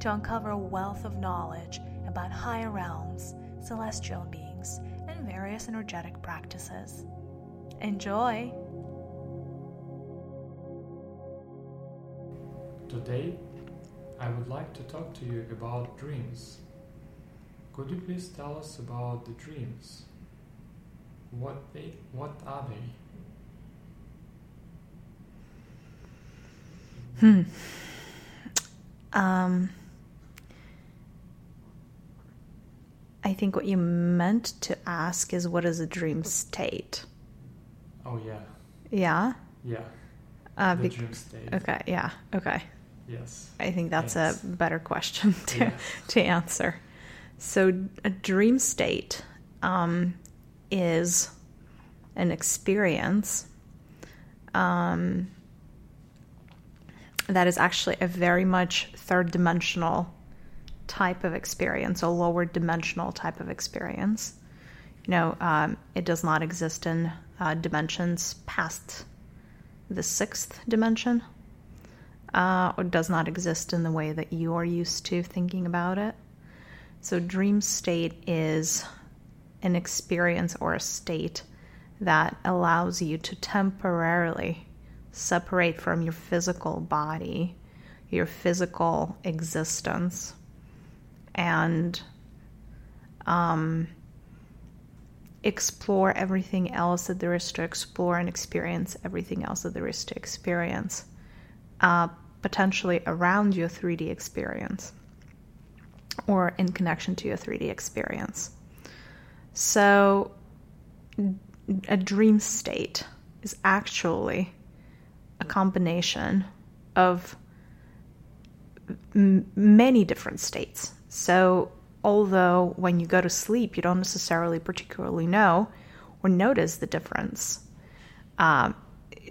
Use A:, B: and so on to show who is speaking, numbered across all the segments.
A: to uncover a wealth of knowledge about higher realms, celestial beings, and various energetic practices. Enjoy!
B: Today, I would like to talk to you about dreams. Could you please tell us about the dreams? What they what are they?
A: Hmm. Um I think what you meant to ask is what is a dream state?
B: Oh yeah.
A: Yeah.
B: Yeah.
A: Uh,
B: the
A: bec-
B: dream state.
A: okay. Yeah. Okay.
B: Yes.
A: I think that's
B: Yes.
A: a better question to
B: Yeah.
A: to answer. So, a dream state um, is an experience um, that is actually a very much third dimensional type of experience, a lower dimensional type of experience. You know, um, it does not exist in uh, dimensions past the sixth dimension, uh, or does not exist in the way that you are used to thinking about it. So, dream state is an experience or a state that allows you to temporarily separate from your physical body, your physical existence, and um, explore everything else that there is to explore and experience everything else that there is to experience, uh, potentially around your 3D experience or in connection to your 3D experience. So, a dream state is actually a combination of m- many different states. So, although when you go to sleep, you don't necessarily particularly know or notice the difference, um,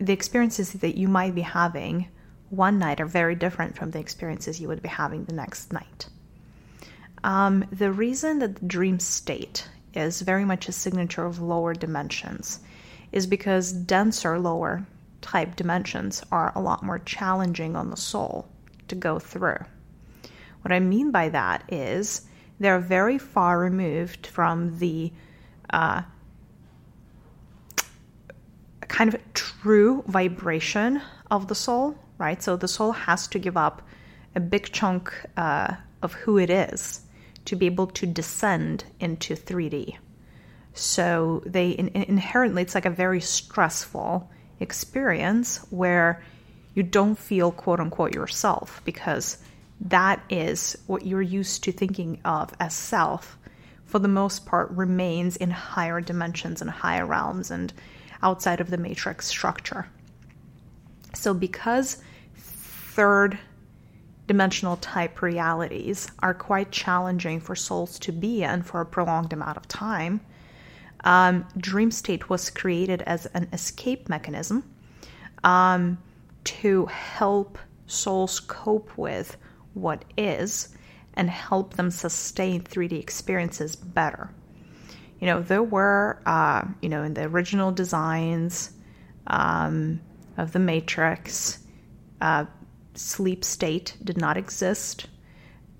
A: the experiences that you might be having one night are very different from the experiences you would be having the next night. Um, the reason that the dream state is very much a signature of lower dimensions is because denser lower type dimensions are a lot more challenging on the soul to go through. What I mean by that is they're very far removed from the uh, kind of true vibration of the soul, right? So the soul has to give up a big chunk uh, of who it is to be able to descend into 3D. So they in, inherently, it's like a very stressful experience where you don't feel quote unquote yourself because that is what you're used to thinking of as self for the most part remains in higher dimensions and higher realms and outside of the matrix structure. So because third dimensional type realities are quite challenging for souls to be in for a prolonged amount of time, um, dream state was created as an escape mechanism um, to help souls cope with what is and help them sustain 3D experiences better. You know, there were, uh, you know, in the original designs um, of the Matrix, uh, sleep state did not exist.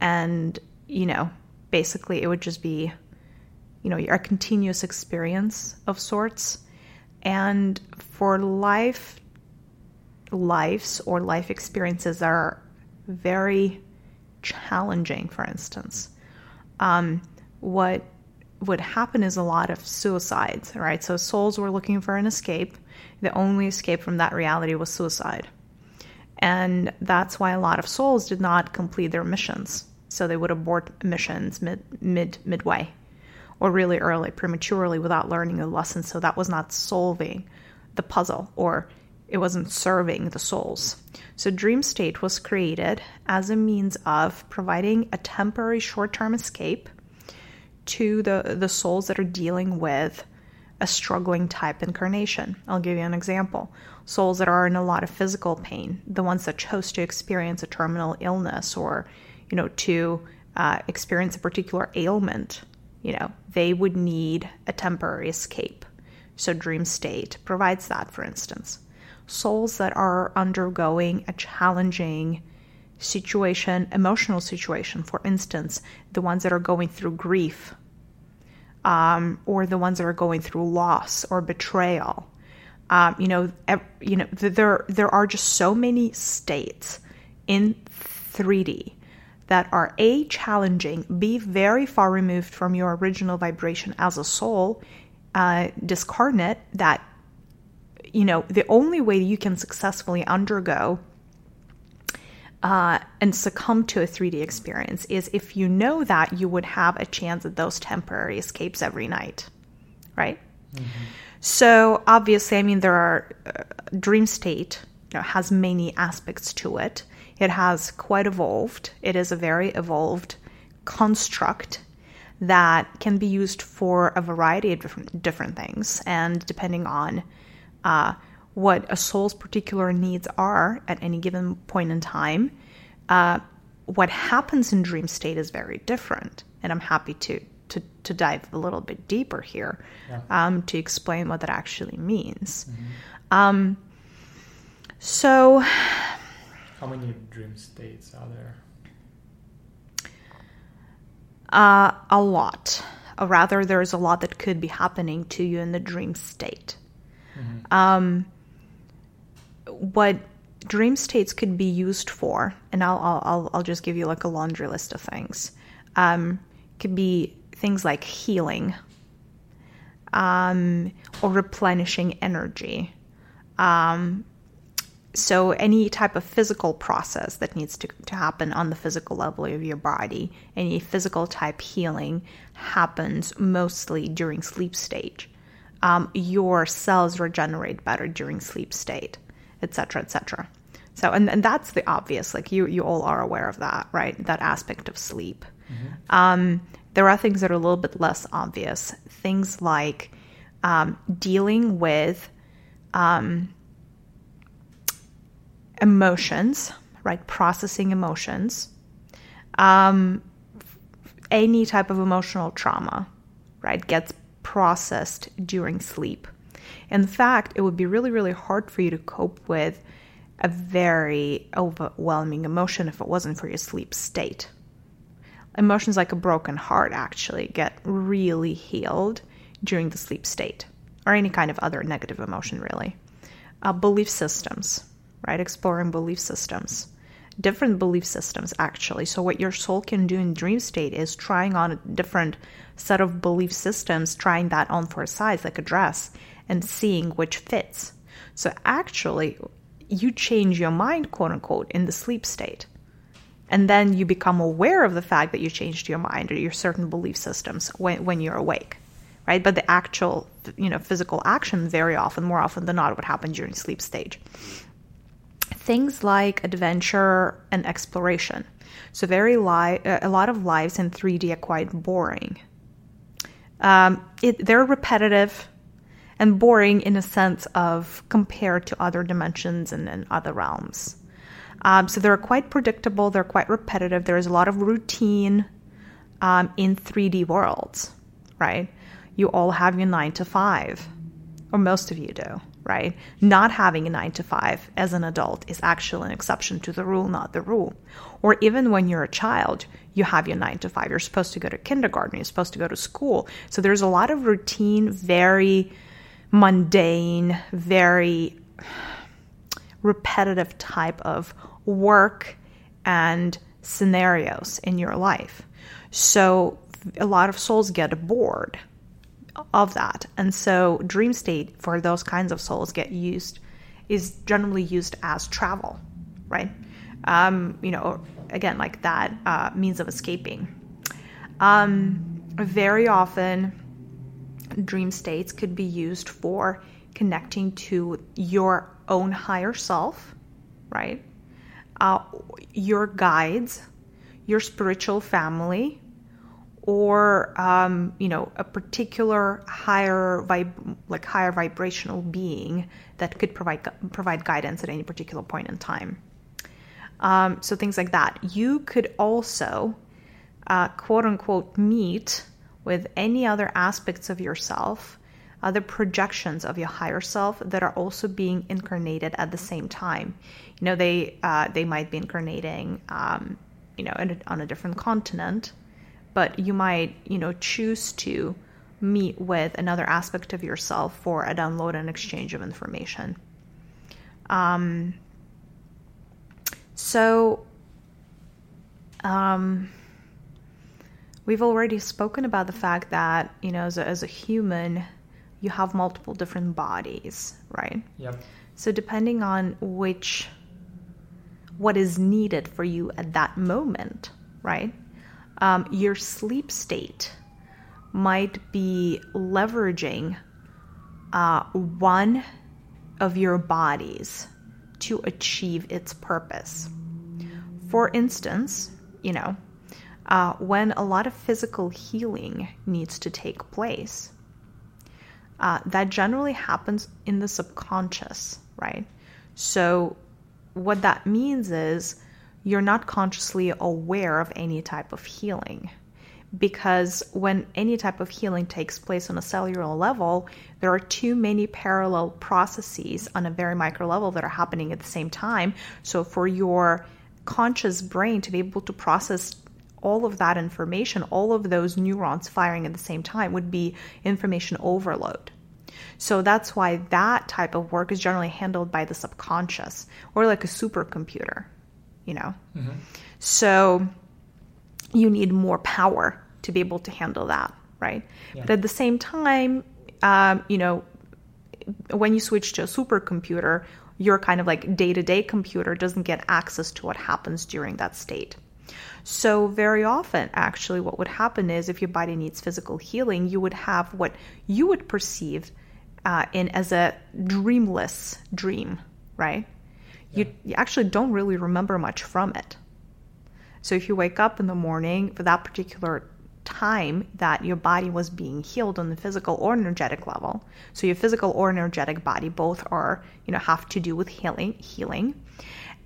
A: And, you know, basically it would just be, you know, a continuous experience of sorts. And for life, lives or life experiences that are very challenging, for instance, um, what would happen is a lot of suicides, right? So souls were looking for an escape. The only escape from that reality was suicide. And that's why a lot of souls did not complete their missions. So they would abort missions mid, mid midway or really early, prematurely without learning a lesson. So that was not solving the puzzle or it wasn't serving the souls. So, dream state was created as a means of providing a temporary short term escape to the, the souls that are dealing with a struggling type incarnation. I'll give you an example. Souls that are in a lot of physical pain, the ones that chose to experience a terminal illness or, you know, to uh, experience a particular ailment, you know, they would need a temporary escape. So, dream state provides that, for instance. Souls that are undergoing a challenging situation, emotional situation, for instance, the ones that are going through grief, um, or the ones that are going through loss or betrayal. Um, you know, ev- you know, there there are just so many states in 3D that are a challenging, b very far removed from your original vibration as a soul, uh, discarnate. That you know, the only way you can successfully undergo uh, and succumb to a 3D experience is if you know that you would have a chance at those temporary escapes every night, right? Mm-hmm. So obviously, I mean, there are uh, dream state you know, has many aspects to it. It has quite evolved. It is a very evolved construct that can be used for a variety of different different things, and depending on uh, what a soul's particular needs are at any given point in time, uh, what happens in dream state is very different. And I'm happy to to, to dive a little bit deeper here yeah. um, to explain what that actually means. Mm-hmm. Um, so,
B: how many dream states are there?
A: Uh, a lot. Or rather, there's a lot that could be happening to you in the dream state. Mm-hmm. Um, what dream states could be used for, and I'll I'll I'll just give you like a laundry list of things. Um, could be things like healing, um, or replenishing energy. Um, so any type of physical process that needs to, to happen on the physical level of your body, any physical type healing happens mostly during sleep stage. Um, your cells regenerate better during sleep state etc., etc. So, and, and that's the obvious. Like you, you all are aware of that, right? That aspect of sleep. Mm-hmm. Um, there are things that are a little bit less obvious. Things like um, dealing with um, emotions, right? Processing emotions. Um, any type of emotional trauma, right, gets processed during sleep. In fact, it would be really, really hard for you to cope with a very overwhelming emotion if it wasn't for your sleep state. Emotions like a broken heart actually get really healed during the sleep state, or any kind of other negative emotion, really. Uh, belief systems, right? Exploring belief systems. Different belief systems, actually. So, what your soul can do in dream state is trying on different set of belief systems, trying that on for a size, like a dress, and seeing which fits. So actually, you change your mind, quote unquote, in the sleep state. And then you become aware of the fact that you changed your mind or your certain belief systems when, when you're awake, right? But the actual, you know, physical action very often, more often than not, would happen during sleep stage. Things like adventure and exploration. So very li- a lot of lives in 3D are quite boring. Um, it, they're repetitive and boring in a sense of compared to other dimensions and, and other realms. Um, so they're quite predictable, they're quite repetitive. There's a lot of routine um, in 3D worlds, right? You all have your nine to five, or most of you do, right? Not having a nine to five as an adult is actually an exception to the rule, not the rule. Or even when you're a child, you have your nine to five. You're supposed to go to kindergarten, you're supposed to go to school. So there's a lot of routine, very mundane, very repetitive type of work and scenarios in your life. So a lot of souls get bored of that. And so dream state for those kinds of souls get used is generally used as travel, right? Um, you know, again, like that uh, means of escaping. Um, very often, dream states could be used for connecting to your own higher self, right? Uh, your guides, your spiritual family, or um, you know a particular higher vib- like higher vibrational being that could provide provide guidance at any particular point in time. Um, so things like that. You could also uh, quote unquote meet with any other aspects of yourself, other projections of your higher self that are also being incarnated at the same time. You know they uh, they might be incarnating um, you know a, on a different continent but you might, you know, choose to meet with another aspect of yourself for a download and exchange of information. Um, so, um, we've already spoken about the fact that, you know, as a, as a human, you have multiple different bodies, right?
B: Yep.
A: So, depending on which, what is needed for you at that moment, right? um, your sleep state might be leveraging uh, one of your bodies to achieve its purpose. For instance, you know, uh, when a lot of physical healing needs to take place, uh, that generally happens in the subconscious, right? So, what that means is you're not consciously aware of any type of healing. Because when any type of healing takes place on a cellular level, there are too many parallel processes on a very micro level that are happening at the same time. So, for your conscious brain to be able to process all of that information, all of those neurons firing at the same time, would be information overload. So that's why that type of work is generally handled by the subconscious or like a supercomputer you know? Mm-hmm. So you need more power to be able to handle that, right? Yeah. But at the same time, um, you know, when you switch to a supercomputer, your kind of like day to day computer doesn't get access to what happens during that state. So, very often, actually, what would happen is if your body needs physical healing, you would have what you would perceive uh, in as a dreamless dream, right? you, you actually don't really remember much from it. So if you wake up in the morning for that particular time that your body was being healed on the physical or energetic level, so your physical or energetic body both are, you know, have to do with healing, healing.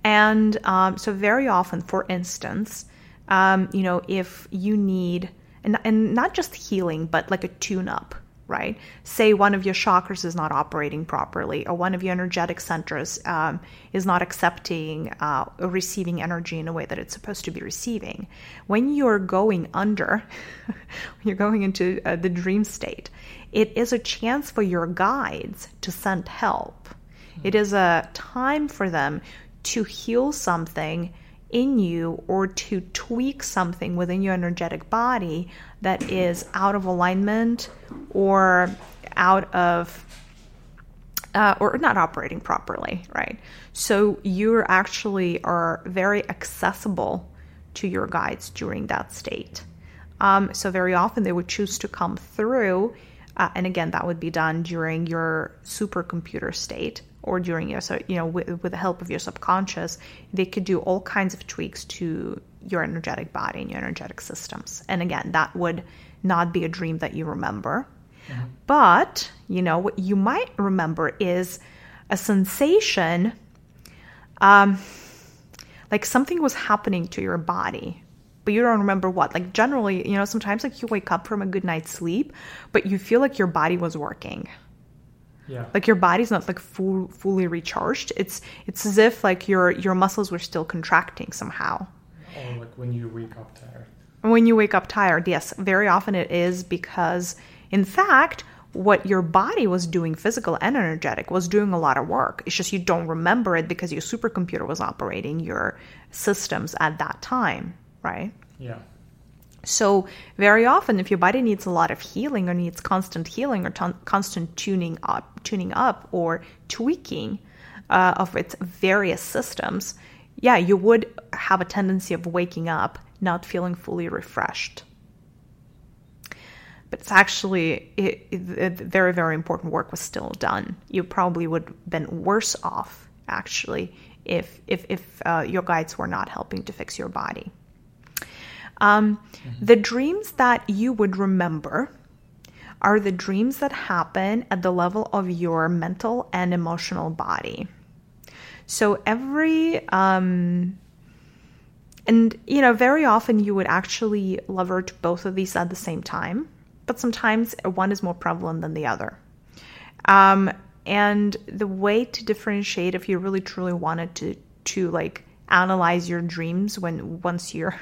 A: And um, so very often, for instance, um, you know, if you need, and, and not just healing, but like a tune up, right? Say one of your chakras is not operating properly, or one of your energetic centers um, is not accepting uh, or receiving energy in a way that it's supposed to be receiving. When you're going under, when you're going into uh, the dream state, it is a chance for your guides to send help. Mm-hmm. It is a time for them to heal something in you or to tweak something within your energetic body that is out of alignment or out of uh, or not operating properly, right? So you actually are very accessible to your guides during that state. Um, so very often they would choose to come through, uh, and again, that would be done during your supercomputer state or during your, so you know, with, with the help of your subconscious. They could do all kinds of tweaks to your energetic body and your energetic systems. And again, that would not be a dream that you remember. Mm-hmm. But, you know, what you might remember is a sensation um, like something was happening to your body but you don't remember what like generally you know sometimes like you wake up from a good night's sleep but you feel like your body was working
B: yeah.
A: Like your body's not like full, fully recharged. It's it's as if like your your muscles were still contracting somehow.
B: Or like when you wake up tired.
A: When you wake up tired, yes, very often it is because in fact what your body was doing physical and energetic was doing a lot of work it's just you don't remember it because your supercomputer was operating your systems at that time right
B: yeah
A: so, very often, if your body needs a lot of healing or needs constant healing or constant tuning up, tuning up or tweaking uh, of its various systems, yeah, you would have a tendency of waking up not feeling fully refreshed. but it's actually it, it, very very important work was still done. You probably would have been worse off actually if if if uh, your guides were not helping to fix your body. Um, mm-hmm. The dreams that you would remember are the dreams that happen at the level of your mental and emotional body. So every um, and you know very often you would actually leverage both of these at the same time, but sometimes one is more prevalent than the other. Um, and the way to differentiate if you really truly wanted to to like analyze your dreams when once you're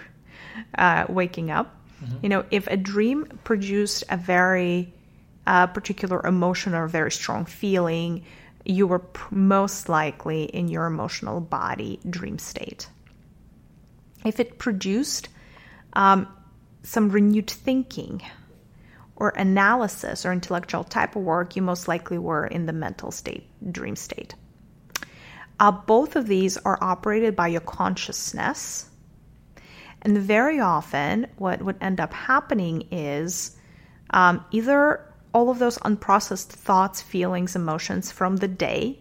A: uh, waking up mm-hmm. you know if a dream produced a very uh, particular emotion or a very strong feeling you were pr- most likely in your emotional body dream state if it produced um, some renewed thinking or analysis or intellectual type of work, you most likely were in the mental state, dream state. Uh, both of these are operated by your consciousness. And very often, what would end up happening is um, either all of those unprocessed thoughts, feelings, emotions from the day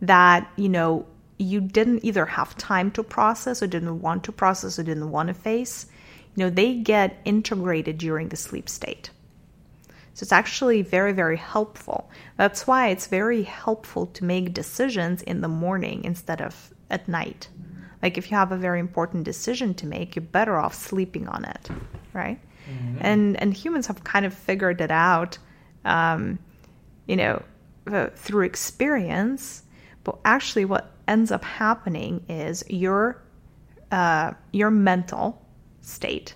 A: that, you know, you didn't either have time to process or didn't want to process or didn't want to face, you know, they get integrated during the sleep state. So it's actually very, very helpful. That's why it's very helpful to make decisions in the morning instead of at night. Like if you have a very important decision to make, you're better off sleeping on it, right? Mm-hmm. And and humans have kind of figured it out, um, you know, uh, through experience. But actually, what ends up happening is your uh, your mental state,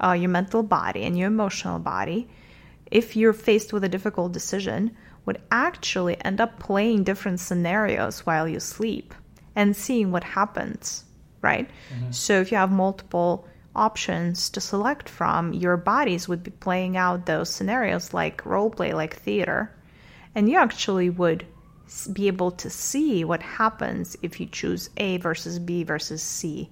A: uh, your mental body, and your emotional body if you're faced with a difficult decision, would actually end up playing different scenarios while you sleep and seeing what happens, right? Mm-hmm. So if you have multiple options to select from, your bodies would be playing out those scenarios like role play, like theater. And you actually would be able to see what happens if you choose A versus B versus C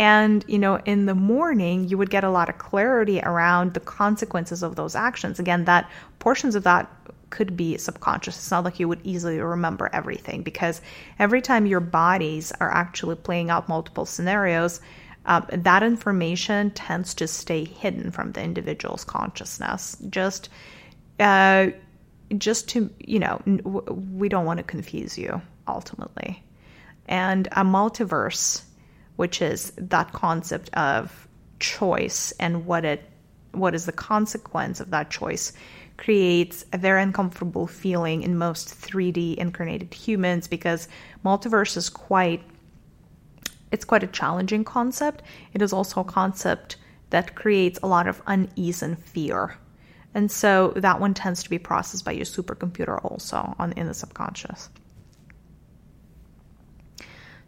A: and, you know, in the morning, you would get a lot of clarity around the consequences of those actions. Again, that portions of that could be subconscious. It's not like you would easily remember everything because every time your bodies are actually playing out multiple scenarios, uh, that information tends to stay hidden from the individual's consciousness. Just, uh, just to you know, we don't want to confuse you ultimately. And a multiverse which is that concept of choice and what it what is the consequence of that choice creates a very uncomfortable feeling in most 3D incarnated humans because multiverse is quite it's quite a challenging concept. It is also a concept that creates a lot of unease and fear. And so that one tends to be processed by your supercomputer also on in the subconscious.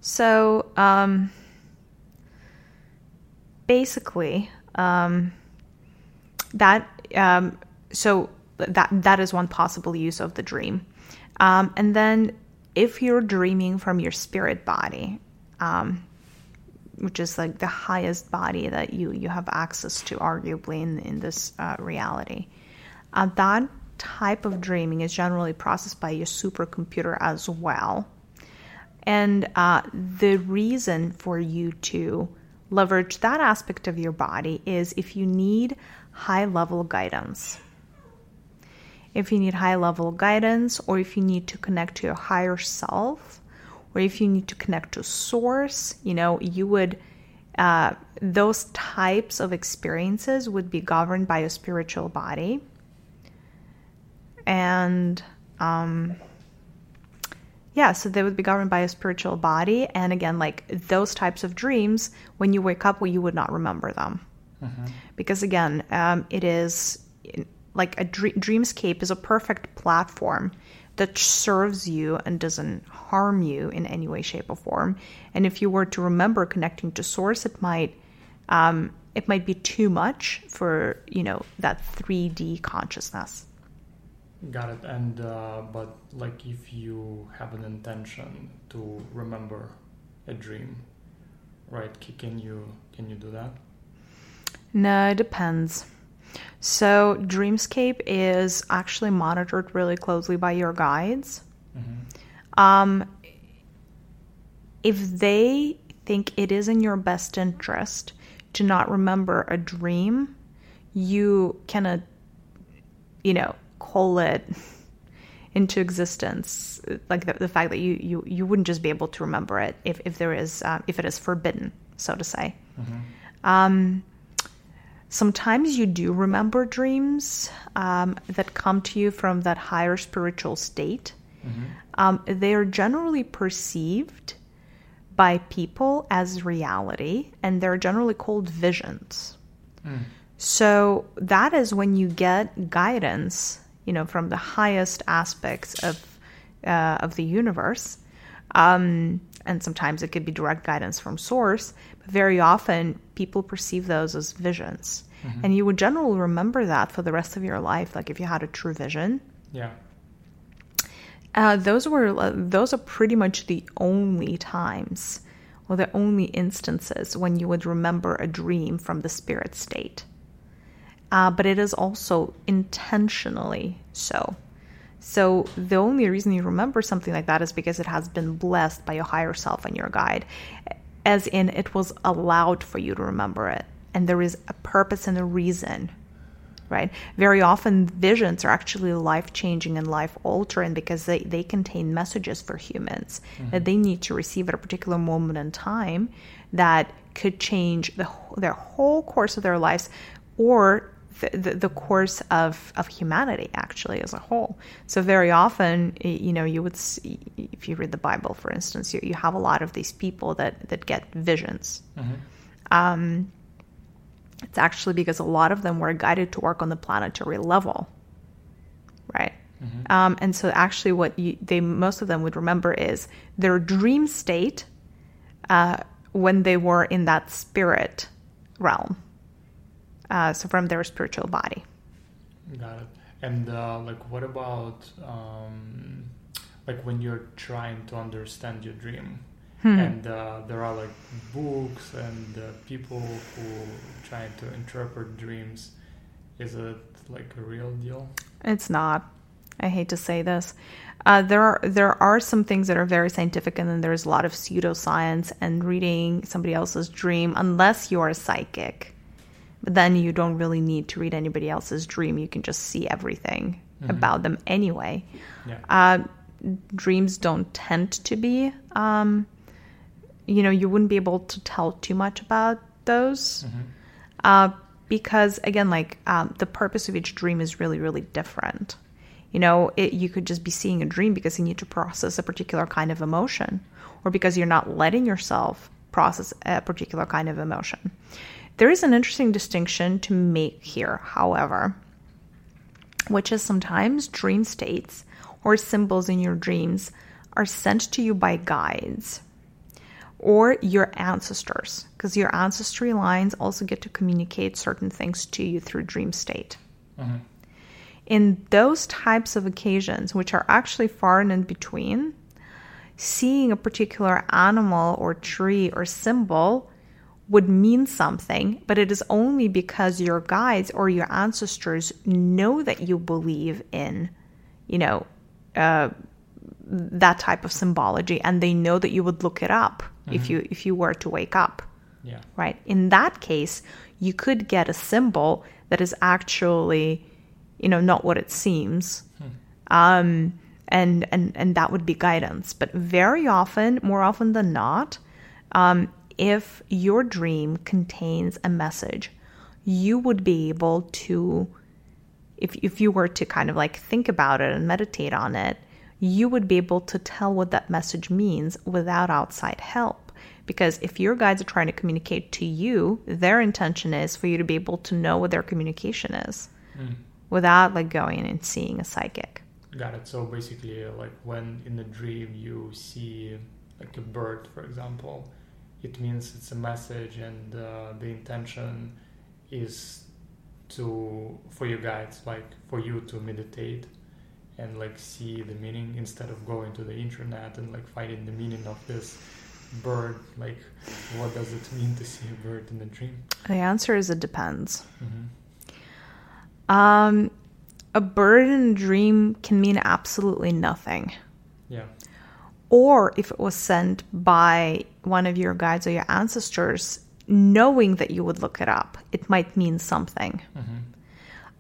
A: So um, basically, um, that um, so that that is one possible use of the dream. Um, and then, if you're dreaming from your spirit body, um, which is like the highest body that you you have access to, arguably in in this uh, reality, uh, that type of dreaming is generally processed by your supercomputer as well. And uh, the reason for you to leverage that aspect of your body is if you need high level guidance. If you need high level guidance, or if you need to connect to your higher self, or if you need to connect to source, you know, you would, uh, those types of experiences would be governed by a spiritual body. And, um, yeah, so they would be governed by a spiritual body. And again, like those types of dreams, when you wake up, well, you would not remember them. Mm-hmm. Because again, um, it is like a dream- dreamscape is a perfect platform that serves you and doesn't harm you in any way, shape, or form. And if you were to remember connecting to source, it might um, it might be too much for you know that 3D consciousness.
B: Got it. And uh, but like if you have an intention to remember a dream, right? Can you can you do that?
A: No, it depends. So, Dreamscape is actually monitored really closely by your guides. Um, if they think it is in your best interest to not remember a dream, you can, uh, you know, call it into existence. Like the, the fact that you, you, you wouldn't just be able to remember it if, if there is, uh, if it is forbidden, so to say. Um, sometimes you do remember dreams um, that come to you from that higher spiritual state. Um, they are generally perceived by people as reality, and they're generally called visions. So that is when you get guidance, you know, from the highest aspects of uh, of the universe. Um, and sometimes it could be direct guidance from source, but very often people perceive those as visions. And you would generally remember that for the rest of your life, like if you had a true vision.
B: Yeah.
A: Uh, those were uh, those are pretty much the only times or the only instances when you would remember a dream from the spirit state. Uh, but it is also intentionally so. So the only reason you remember something like that is because it has been blessed by your higher self and your guide, as in it was allowed for you to remember it, and there is a purpose and a reason right? Very often, visions are actually life changing and life altering because they, they contain messages for humans mm-hmm. that they need to receive at a particular moment in time that could change the, their whole course of their lives or the, the, course of, of humanity actually as a whole. So, very often, you know, you would see, if you read the Bible, for instance, you, you have a lot of these people that, that get visions. Um, it's actually because a lot of them were guided to work on the planetary level, right? Um, and so, actually, what you, they most of them would remember is their dream state uh, when they were in that spirit realm. Uh, so, from their spiritual body.
B: Got it. And uh, like, what about um, like when you're trying to understand your dream, and uh, there are like books and uh, people who trying to interpret dreams. Is it like a real deal?
A: It's not. I hate to say this. Uh, there are there are some things that are very scientific, and then there's a lot of pseudoscience and reading somebody else's dream, unless you are a psychic. But then you don't really need to read anybody else's dream. You can just see everything about them anyway.
B: Yeah.
A: Uh, dreams don't tend to be, um, you know, you wouldn't be able to tell too much about those. Uh, because again, like um, the purpose of each dream is really, really different. You know, it, you could just be seeing a dream because you need to process a particular kind of emotion, or because you're not letting yourself process a particular kind of emotion. There is an interesting distinction to make here, however, which is sometimes dream states or symbols in your dreams are sent to you by guides or your ancestors, because your ancestry lines also get to communicate certain things to you through dream state. Mm-hmm. In those types of occasions, which are actually far and in between, seeing a particular animal or tree or symbol would mean something, but it is only because your guides or your ancestors know that you believe in, you know, uh, that type of symbology, and they know that you would look it up if you if you were to wake up
B: Yeah.
A: right? In that case, you could get a symbol that is actually, you know, not what it seems. Um, and, and, and that would be guidance. But very often, more often than not, um, if your dream contains a message, you would be able to, if, if you were to kind of like think about it and meditate on it, you would be able to tell what that message means without outside help. Because if your guides are trying to communicate to you, their intention is for you to be able to know what their communication is hmm. without like going and seeing a psychic.
B: Got it. So basically, like when in a dream you see like a bird, for example, it means it's a message, and uh, the intention is to for you guys, like for you to meditate and like see the meaning instead of going to the internet and like finding the meaning of this bird. Like, what does it mean to see a bird in a dream?
A: The answer is it depends.
B: hmm
A: Um, a bird in a dream can mean absolutely nothing.
B: Yeah.
A: Or if it was sent by one of your guides or your ancestors, knowing that you would look it up, it might mean something. Mm-hmm.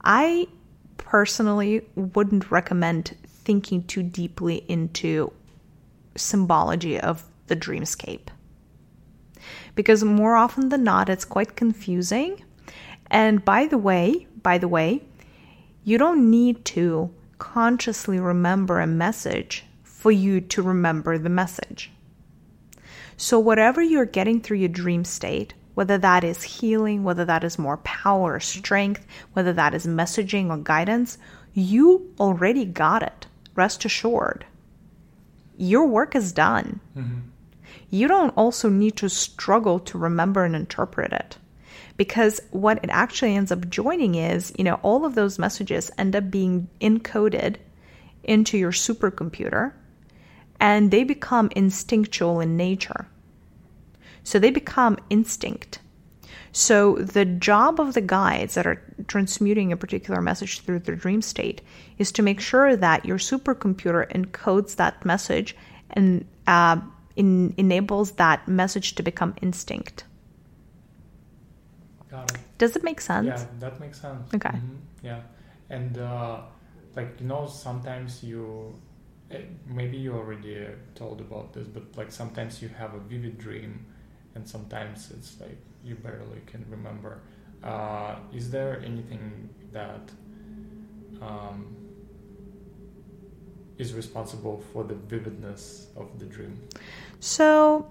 A: I personally wouldn't recommend thinking too deeply into symbology of the dreamscape. Because more often than not, it's quite confusing. And by the way, by the way, you don't need to consciously remember a message for you to remember the message. So, whatever you're getting through your dream state, whether that is healing, whether that is more power or strength, whether that is messaging or guidance, you already got it. Rest assured. Your work is done. Mm-hmm. You don't also need to struggle to remember and interpret it. Because what it actually ends up joining is, you know, all of those messages end up being encoded into your supercomputer and they become instinctual in nature. So they become instinct. So the job of the guides that are transmuting a particular message through their dream state is to make sure that your supercomputer encodes that message and uh, in, enables that message to become instinct.
B: Got it.
A: Does it make sense?
B: Yeah, that makes sense.
A: Okay.
B: Mhm, Yeah, and uh, like you know, sometimes you maybe you already told about this, but like sometimes you have a vivid dream, and sometimes it's like you barely can remember. Uh, is there anything that um, is responsible for the vividness of the dream?
A: So,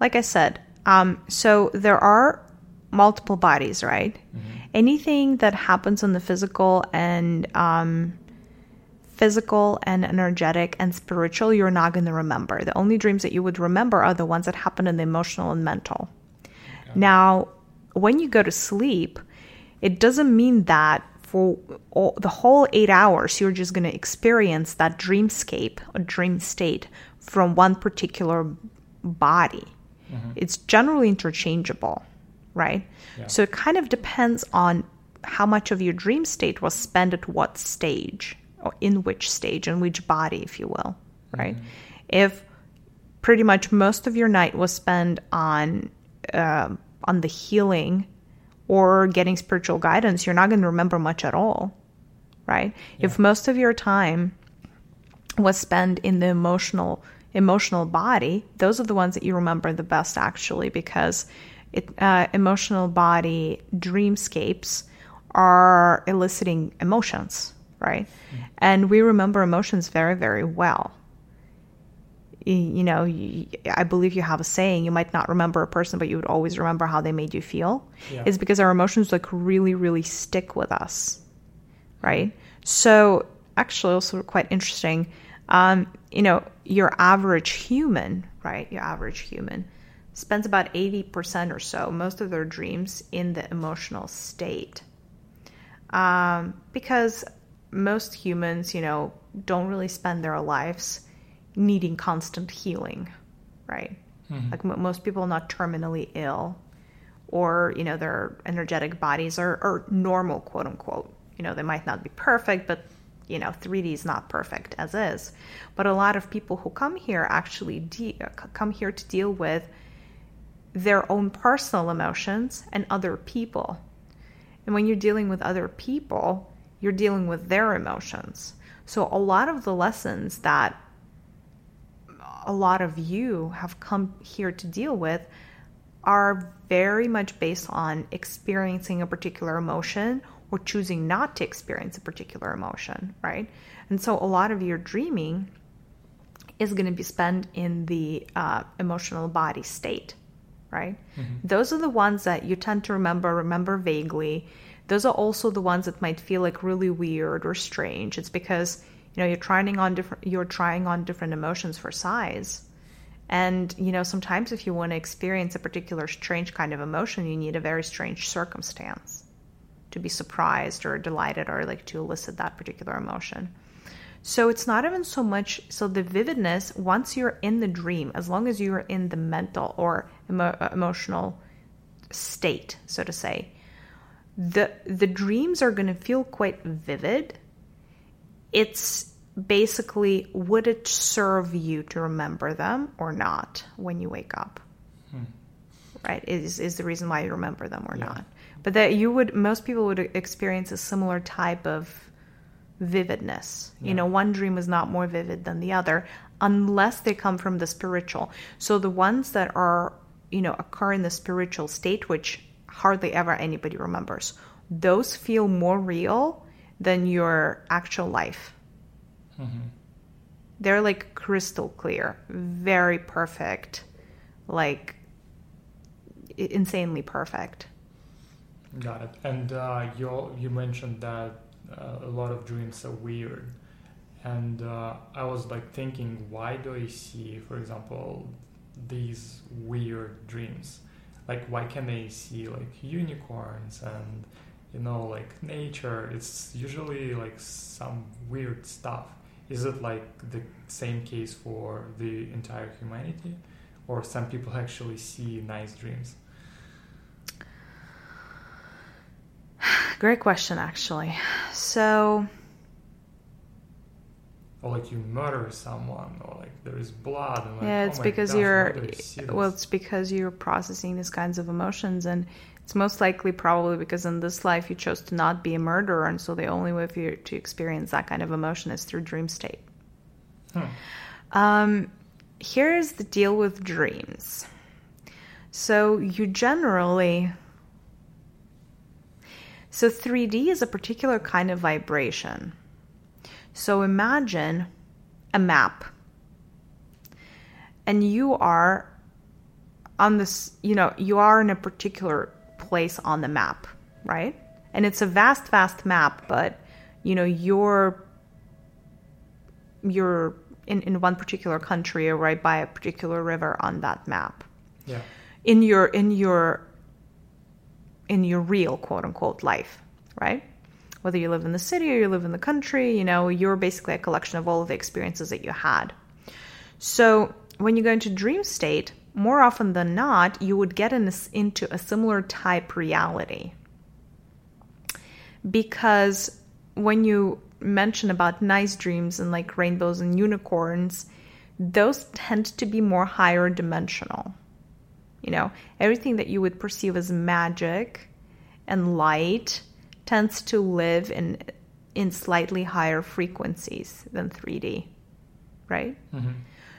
A: like I said, um, so there are multiple bodies, right? Anything that happens in the physical and um, physical and energetic and spiritual, you're not going to remember. The only dreams that you would remember are the ones that happen in the emotional and mental. Now, when you go to sleep, it doesn't mean that for all, the whole eight hours you're just going to experience that dreamscape or dream state from one particular body. Mm-hmm. It's generally interchangeable, right?
B: Yeah.
A: So it kind of depends on how much of your dream state was spent at what stage in which stage in which body if you will right? If pretty much most of your night was spent on uh, on the healing or getting spiritual guidance you're not going to remember much at all right? If most of your time was spent in the emotional emotional body those are the ones that you remember the best actually because it, uh, emotional body dreamscapes are eliciting emotions right? And we remember emotions very very well. You know I believe you have a saying you might not remember a person but you would always remember how they made you feel.
B: Yeah.
A: is because our emotions like really really stick with us right? So actually also quite interesting um, you know your average human right your average human spends about 80% or so most of their dreams in the emotional state. Um, because most humans you know don't really spend their lives needing constant healing right? Mm-hmm. Like m- most people are not terminally ill or you know their energetic bodies are, are normal quote unquote. You know they might not be perfect but you know 3d is not perfect as is. But a lot of people who come here actually de- come here to deal with their own personal emotions and other people. And when you're dealing with other people you're dealing with their emotions so a lot of the lessons that a lot of you have come here to deal with are very much based on experiencing a particular emotion or choosing not to experience a particular emotion, right? And so a lot of your dreaming is going to be spent in the uh, emotional body state, right? Those are the ones that you tend to remember, remember vaguely. Those are also the ones that might feel like really weird or strange. It's because you know you're trying on different you're trying on different emotions for size. And you know sometimes if you want to experience a particular strange kind of emotion, you need a very strange circumstance to be surprised or delighted or like to elicit that particular emotion. So it's not even so much so the vividness once you're in the dream, as long as you're in the mental or emo- uh, emotional state, so to say, the the dreams are going to feel quite vivid. It's basically would it serve you to remember them or not when you wake up? Hmm. Right? Is is the reason why you remember them or yeah. not? But that you would most people would experience a similar type of vividness. Yeah. You know, one dream is not more vivid than the other unless they come from the spiritual. So the ones that are, you know, occur in the spiritual state which hardly ever anybody remembers. Those feel more real than your actual life. Mm-hmm. They're like crystal clear, very perfect, like insanely perfect.
B: Got it. And uh, you you mentioned that uh, a lot of dreams are weird, and uh, I was like thinking, why do I see, for example, these weird dreams? Like why can they see like unicorns and you know like nature? It's usually like some weird stuff. Is it like the same case for the entire humanity? Or some people actually see nice dreams?
A: Great question actually. So
B: or like you murder someone or like there is blood and like,
A: yeah it's
B: oh
A: because
B: gosh,
A: you're well it's because you're processing these kinds of emotions and it's most likely probably because in this life you chose to not be a murderer and so the only way for you to experience that kind of emotion is through dream state. Hmm. um, here's the deal with dreams. So you generally so 3d is a particular kind of vibration so imagine a map. And you are on this, you know, you are in a particular place on the map, right? And it's a vast, vast map, but you know, you're you're in, in one particular country or right by a particular river on that map.
B: Yeah.
A: In your in your in your real quote unquote life, right? Whether you live in the city or you live in the country, you know, you're basically a collection of all of the experiences that you had. So when you go into dream state, more often than not, you would get in this, into a similar type reality. Because when you mention about nice dreams and like rainbows and unicorns, those tend to be more higher dimensional. You know, everything that you would perceive as magic and light tends to live in in slightly higher frequencies than 3D, right? Mm-hmm.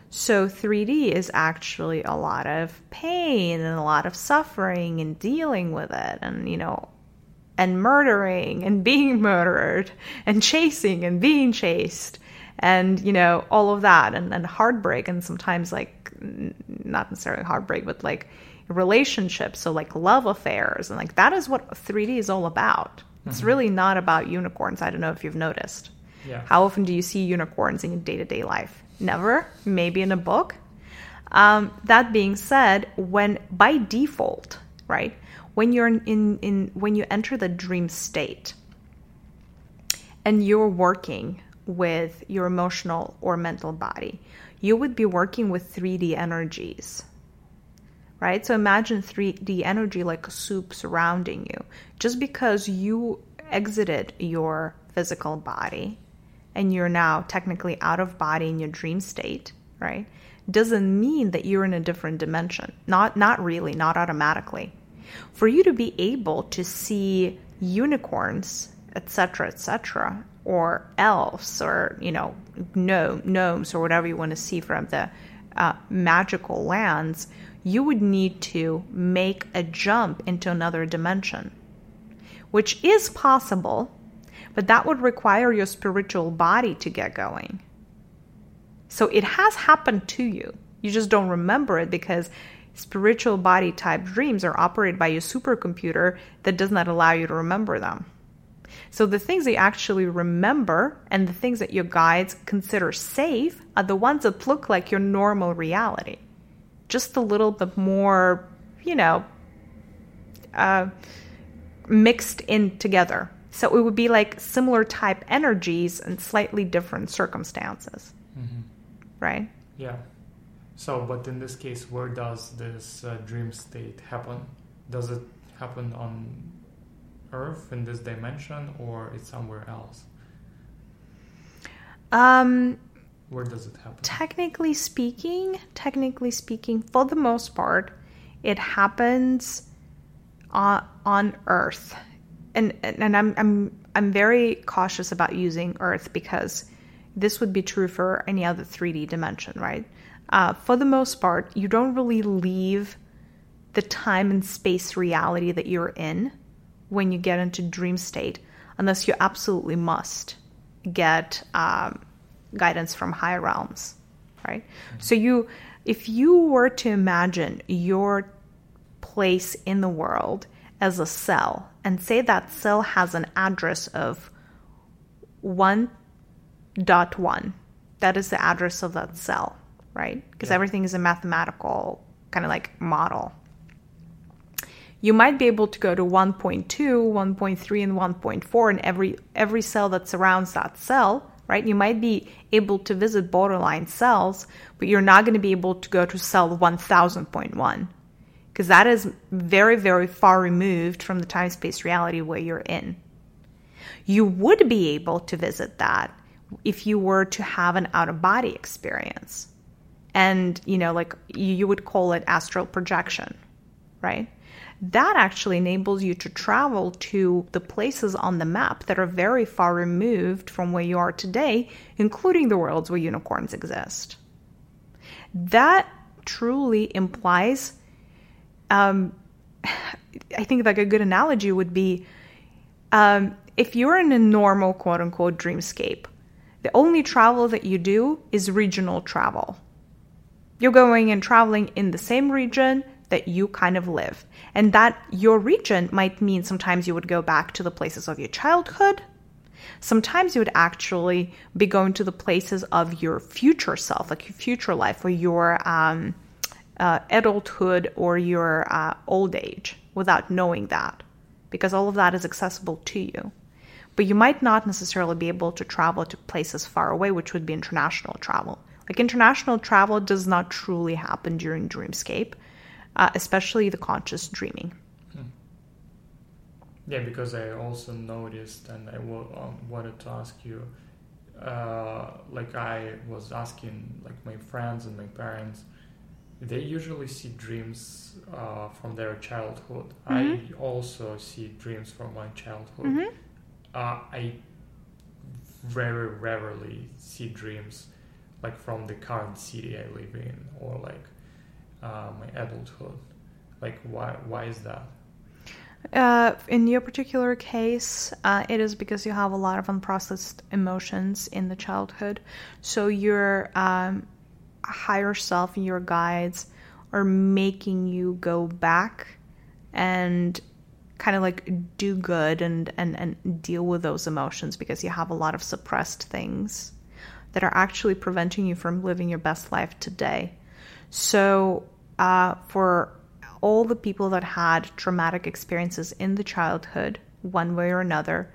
A: So 3D is actually a lot of pain and a lot of suffering and dealing with it and you know and murdering and being murdered and chasing and being chased and you know all of that and, and heartbreak and sometimes like not necessarily heartbreak but like relationships so like love affairs and like that is what 3D is all about it's mm-hmm. really not about unicorns. I don't know if you've noticed.
B: Yeah.
A: How often do you see unicorns in your day to day life? Never. Maybe in a book. Um, that being said, when by default, right, when you're in, in, in when you enter the dream state and you're working with your emotional or mental body, you would be working with 3D energies right? So imagine 3D energy like a soup surrounding you. Just because you exited your physical body and you're now technically out of body in your dream state, right? Doesn't mean that you're in a different dimension. Not not really, not automatically. For you to be able to see unicorns, etc., etc., or elves, or you know, gnome, gnomes, or whatever you want to see from the uh, magical lands, you would need to make a jump into another dimension, which is possible, but that would require your spiritual body to get going. So it has happened to you. You just don't remember it because spiritual body type dreams are operated by your supercomputer that does not allow you to remember them. So the things that you actually remember and the things that your guides consider safe are the ones that look like your normal reality just a little bit more, you know, uh, mixed in together. So it would be like similar type energies and slightly different circumstances. Mm-hmm. Right?
B: Yeah. So, but in this case, where does this uh, dream state happen? Does it happen on Earth in this dimension, or it's somewhere else?
A: Um,
B: Where does it happen?
A: technically speaking, technically speaking, for the most part, it happens on, on Earth, and and I'm I'm I'm very cautious about using Earth because this would be true for any other 3D dimension, right? Uh, for the most part, you don't really leave the time and space reality that you're in when you get into dream state, unless you absolutely must get um, guidance from higher realms, right? So you, if you were to imagine your place in the world as a cell, and say that cell has an address of one dot one, that is the address of that cell, right? Because
B: Yeah.
A: everything is a mathematical kind of like model you might be able to go to 1.2 1.3 and 1.4 and every every cell that surrounds that cell right? You might be able to visit borderline cells but you're not going to be able to go to cell 1000.1 because that is very very far removed from the time space reality where you're in. You would be able to visit that if you were to have an out of body experience. And you know like you, you would call it astral projection right that actually enables you to travel to the places on the map that are very far removed from where you are today, including the worlds where unicorns exist. That truly implies, um, I think, like a good analogy would be um, if you're in a normal quote unquote dreamscape, the only travel that you do is regional travel. You're going and traveling in the same region that you kind of live. And that your region might mean sometimes you would go back to the places of your childhood. Sometimes you would actually be going to the places of your future self, like your future life or your um, uh, adulthood or your uh, old age without knowing that, because all of that is accessible to you. But you might not necessarily be able to travel to places far away, which would be international travel. Like international travel does not truly happen during dreamscape uh, especially the conscious dreaming.
B: Yeah, because I also noticed, and I um, wanted to ask you, uh, like I was asking, like my friends and my parents, they usually see dreams uh, from their childhood. I also see dreams from my childhood.
A: Mhm.
B: Uh, I very rarely see dreams like from the current city I live in or like uh, my adulthood. Like why? Why is that?
A: Uh, in your particular case, uh, it is because you have a lot of unprocessed emotions in the childhood. So your um, higher self and your guides are making you go back and kind of like do good and, and, and deal with those emotions because you have a lot of suppressed things that are actually preventing you from living your best life today. So, uh, for all the people that had traumatic experiences in the childhood, one way or another,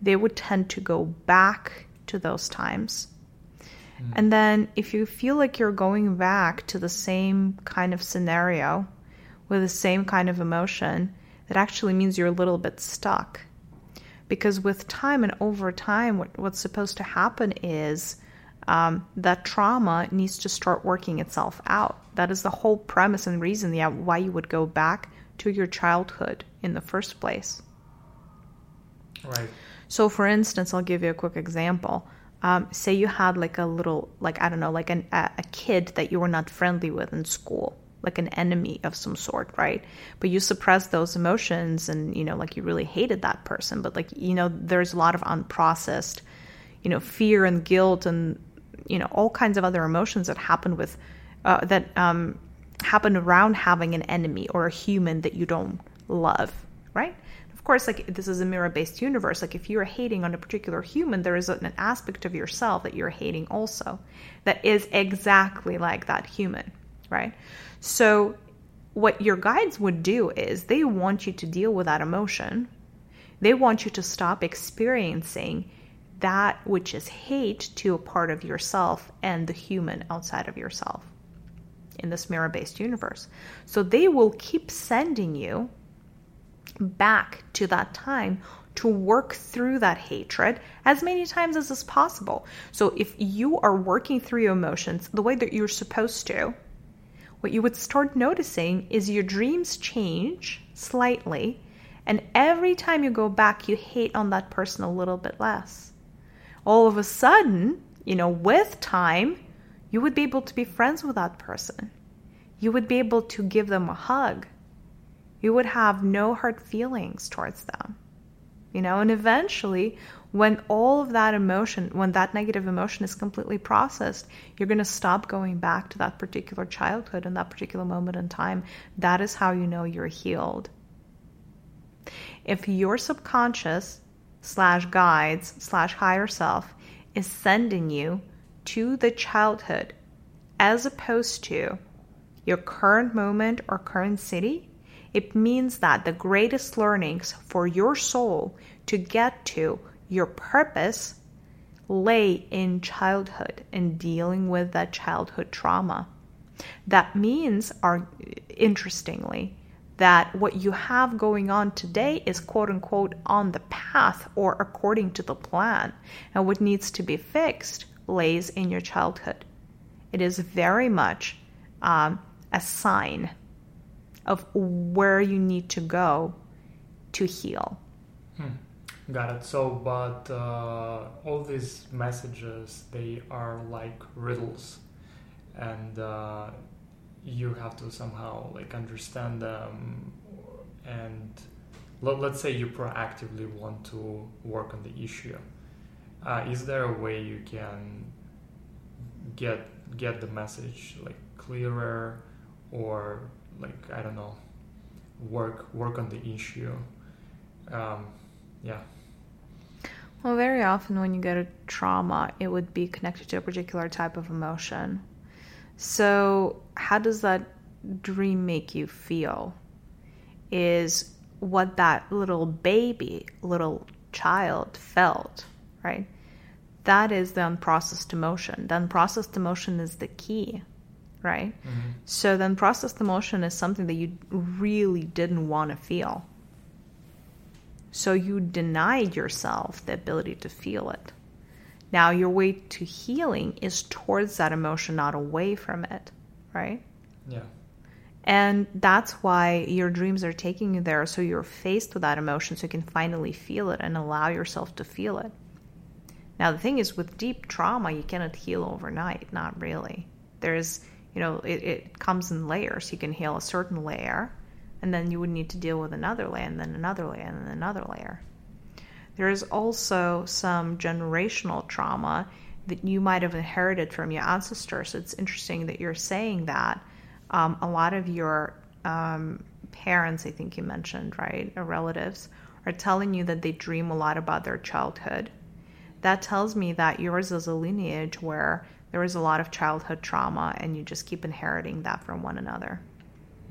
A: they would tend to go back to those times. And then, if you feel like you're going back to the same kind of scenario with the same kind of emotion, that actually means you're a little bit stuck. Because with time and over time, what, what's supposed to happen is um, that trauma needs to start working itself out. That is the whole premise and reason yeah, why you would go back to your childhood in the first place.
B: Right.
A: So, for instance, I'll give you a quick example. Um, say you had like a little, like, I don't know, like an, a, a kid that you were not friendly with in school, like an enemy of some sort, right? But you suppressed those emotions and, you know, like you really hated that person. But, like, you know, there's a lot of unprocessed, you know, fear and guilt and, you know, all kinds of other emotions that happen with, uh, that um, happen around having an enemy or a human that you don't love, right? Of course, like this is a mirror based universe. Like if you're hating on a particular human, there is an aspect of yourself that you're hating also that is exactly like that human, right? So, what your guides would do is they want you to deal with that emotion. They want you to stop experiencing that which is hate to a part of yourself and the human outside of yourself in this mirror based universe. So, they will keep sending you back to that time to work through that hatred as many times as is possible. So if you are working through your emotions the way that you're supposed to, what you would start noticing is your dreams change slightly, and every time you go back, you hate on that person a little bit less. All of a sudden, you know, with time, you would be able to be friends with that person. You would be able to give them a hug. You would have no hurt feelings towards them. You know, and eventually, when all of that emotion, when that negative emotion is completely processed, you're going to stop going back to that particular childhood and that particular moment in time. That is how you know you're healed. If your subconscious slash guides slash higher self is sending you to the childhood as opposed to your current moment or current city, it means that the greatest learnings for your soul to get to your purpose lay in childhood and dealing with that childhood trauma. That means, are interestingly, that what you have going on today is quote unquote on the path or according to the plan, and what needs to be fixed lays in your childhood. It is very much um, a sign of where you need to go to heal.
B: Hmm. Got it. So, but uh, all these messages they are like riddles, and uh, you have to somehow like understand them. And let, us say you proactively want to work on the issue. Uh, is there a way you can get get the message like clearer or like I don't know, work work on the issue. Um, yeah.
A: Well, very often when you get a trauma, it would be connected to a particular type of emotion. So, how does that dream make you feel? Is what that little baby, little child felt, right? That is the unprocessed emotion. The unprocessed emotion is the key right? Mm-hmm. So the unprocessed emotion is something that you really didn't want to feel. So you denied yourself the ability to feel it. Now, your way to healing is towards that emotion, not away from it, right?
B: Yeah.
A: And that's why your dreams are taking you there. So you're faced with that emotion so you can finally feel it and allow yourself to feel it. Now, the thing is, with deep trauma, you cannot heal overnight. Not really. There's you know, it, it comes in layers. You can heal a certain layer, and then you would need to deal with another layer, and then another layer, and then another layer. There is also some generational trauma that you might have inherited from your ancestors. It's interesting that you're saying that. Um, a lot of your um, parents, I think you mentioned, right, or relatives, are telling you that they dream a lot about their childhood. That tells me that yours is a lineage where there was a lot of childhood trauma, and you just keep inheriting that from one another.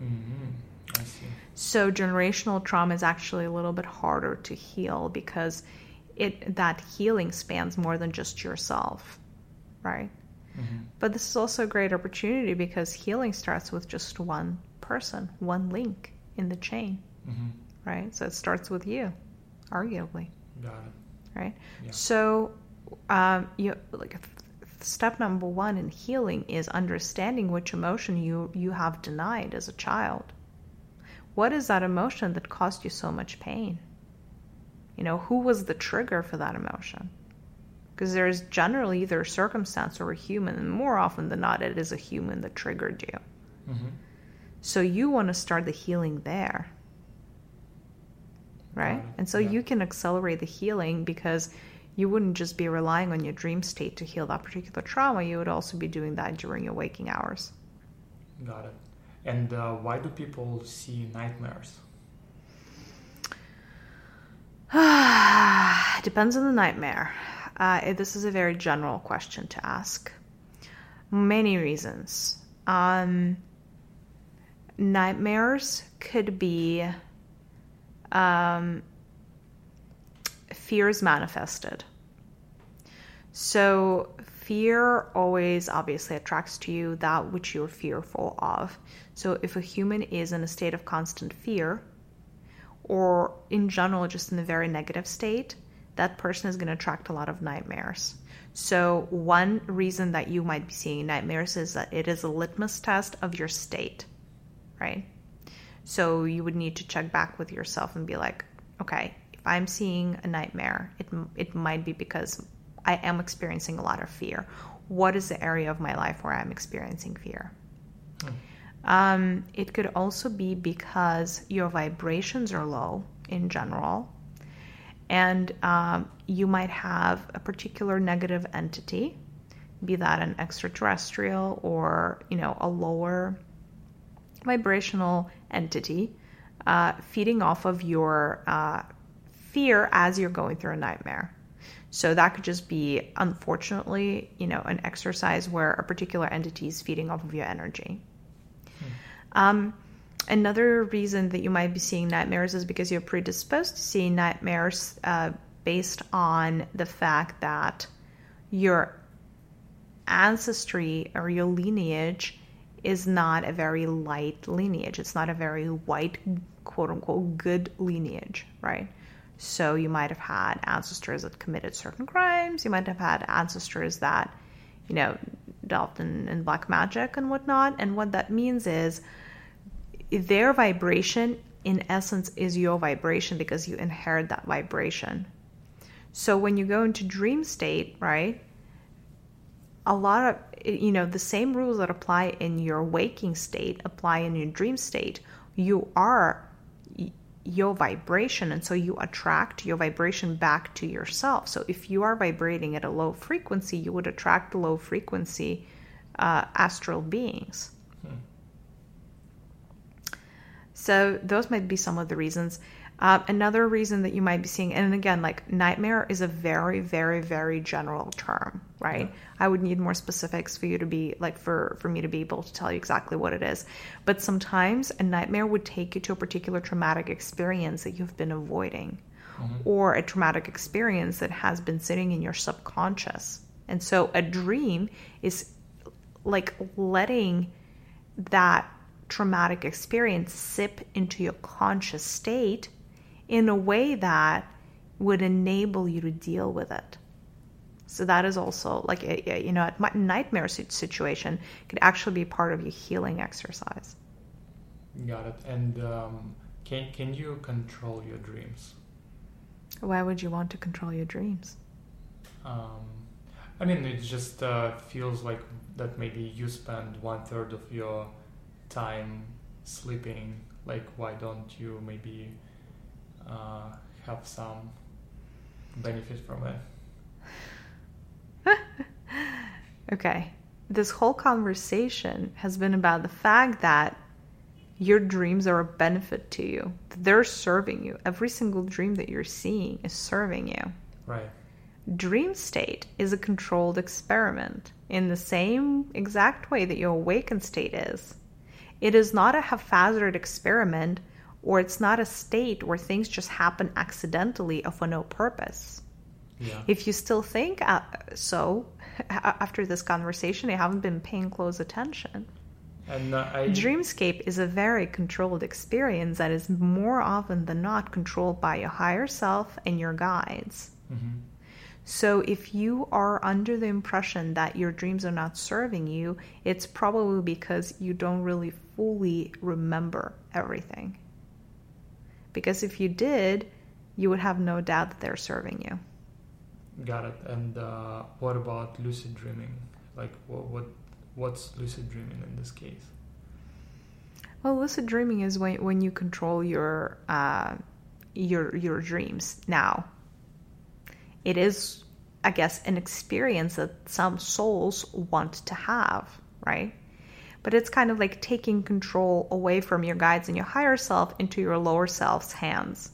B: Mm-hmm. I see.
A: So generational trauma is actually a little bit harder to heal because it that healing spans more than just yourself, right? Mm-hmm. But this is also a great opportunity because healing starts with just one person, one link in the chain, mm-hmm. right? So it starts with you, arguably.
B: Got it.
A: Right. Yeah. So, um, you like step number one in healing is understanding which emotion you, you have denied as a child. What is that emotion that caused you so much pain? You know, who was the trigger for that emotion? Because there's generally either a circumstance or a human, and more often than not, it is a human that triggered you. Mm-hmm. So you want to start the healing there. Right? And so yeah. you can accelerate the healing because you wouldn't just be relying on your dream state to heal that particular trauma, you would also be doing that during your waking hours.
B: Got it. And uh, why do people see nightmares?
A: Depends on the nightmare. Uh, this is a very general question to ask. Many reasons. Um, nightmares could be um, fear is manifested. So, fear always obviously attracts to you that which you're fearful of. So, if a human is in a state of constant fear, or in general just in a very negative state, that person is going to attract a lot of nightmares. So, one reason that you might be seeing nightmares is that it is a litmus test of your state, right? So, you would need to check back with yourself and be like, okay, if I'm seeing a nightmare, it, it might be because I am experiencing a lot of fear. What is the area of my life where I'm experiencing fear? Hmm. Um, it could also be because your vibrations are low in general and um, you might have a particular negative entity be that an extraterrestrial or you know a lower vibrational entity uh, feeding off of your uh, fear as you're going through a nightmare so that could just be unfortunately you know an exercise where a particular entity is feeding off of your energy. Um, another reason that you might be seeing nightmares is because you're predisposed to seeing nightmares uh, based on the fact that your ancestry or your lineage is not a very light lineage. It's not a very white, quote unquote, good lineage, right? So you might have had ancestors that committed certain crimes. You might have had ancestors that, you know, delved in, in black magic and whatnot. And what that means is their vibration in essence is your vibration because you inherit that vibration. So when you go into dream state, right? A lot of you know the same rules that apply in your waking state apply in your dream state. You are your vibration and so you attract your vibration back to yourself. So if you are vibrating at a low frequency, you would attract low frequency uh, astral beings. So those might be some of the reasons. Uh, another reason that you might be seeing, and again, like nightmare is a very, very, very general term, right? Yeah. I would need more specifics for you to be like for for me to be able to tell you exactly what it is. But sometimes a nightmare would take you to a particular traumatic experience that you've been avoiding, mm-hmm. or a traumatic experience that has been sitting in your subconscious. And so a dream is like letting that traumatic experience sip into your conscious state in a way that would enable you to deal with it. So that is also like a, you know, a nightmare situation could actually be part of your healing exercise.
B: Got it. And um, can can you control your dreams?
A: Why would you want to control your dreams?
B: Um, I mean, it just uh, feels like that maybe you spend one third of your time sleeping like why don't you maybe uh, have some benefit from
A: it? Okay. This whole conversation has been about the fact that your dreams are a benefit to you. They're serving you. Every single dream that you're seeing is serving you.
B: Right.
A: Dream state is a controlled experiment in the same exact way that your awakened state is it is not a haphazard experiment, or it's not a state where things just happen accidentally or for no purpose. Yeah. If you still think uh, so after this conversation, you haven't been paying close attention.
B: And uh, I...
A: Dreamscape is a very controlled experience that is more often than not controlled by your higher self and your guides. Mm-hmm. So if you are under the impression that your dreams are not serving you, it's probably because you don't really fully remember everything. Because if you did, you would have no doubt that they're serving you.
B: Got it. And uh, what about lucid dreaming? Like, what, what what's lucid dreaming in this case?
A: Well, lucid dreaming is when when you control your uh, your your dreams. Now, it is, I guess, an experience that some souls want to have, right? But it's kind of like taking control away from your guides and your higher self into your lower self's hands.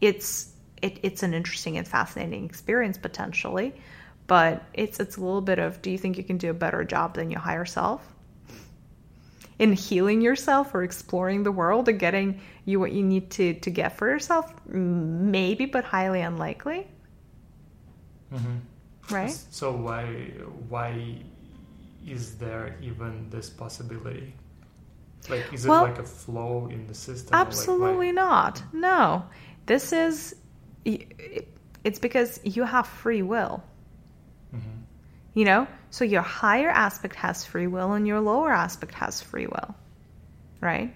A: It's it, it's an interesting and fascinating experience potentially, but it's it's a little bit of do you think you can do a better job than your higher self? In healing yourself or exploring the world and getting you what you need to to get for yourself maybe but highly unlikely mm-hmm. right
B: so why why is there even this possibility Like, is
A: Well-
B: it like a flow in the system?
A: Absolutely
B: like-
A: not. No. This is it's because you have free will. You know? So your higher aspect has free will and your lower aspect has free will. Right?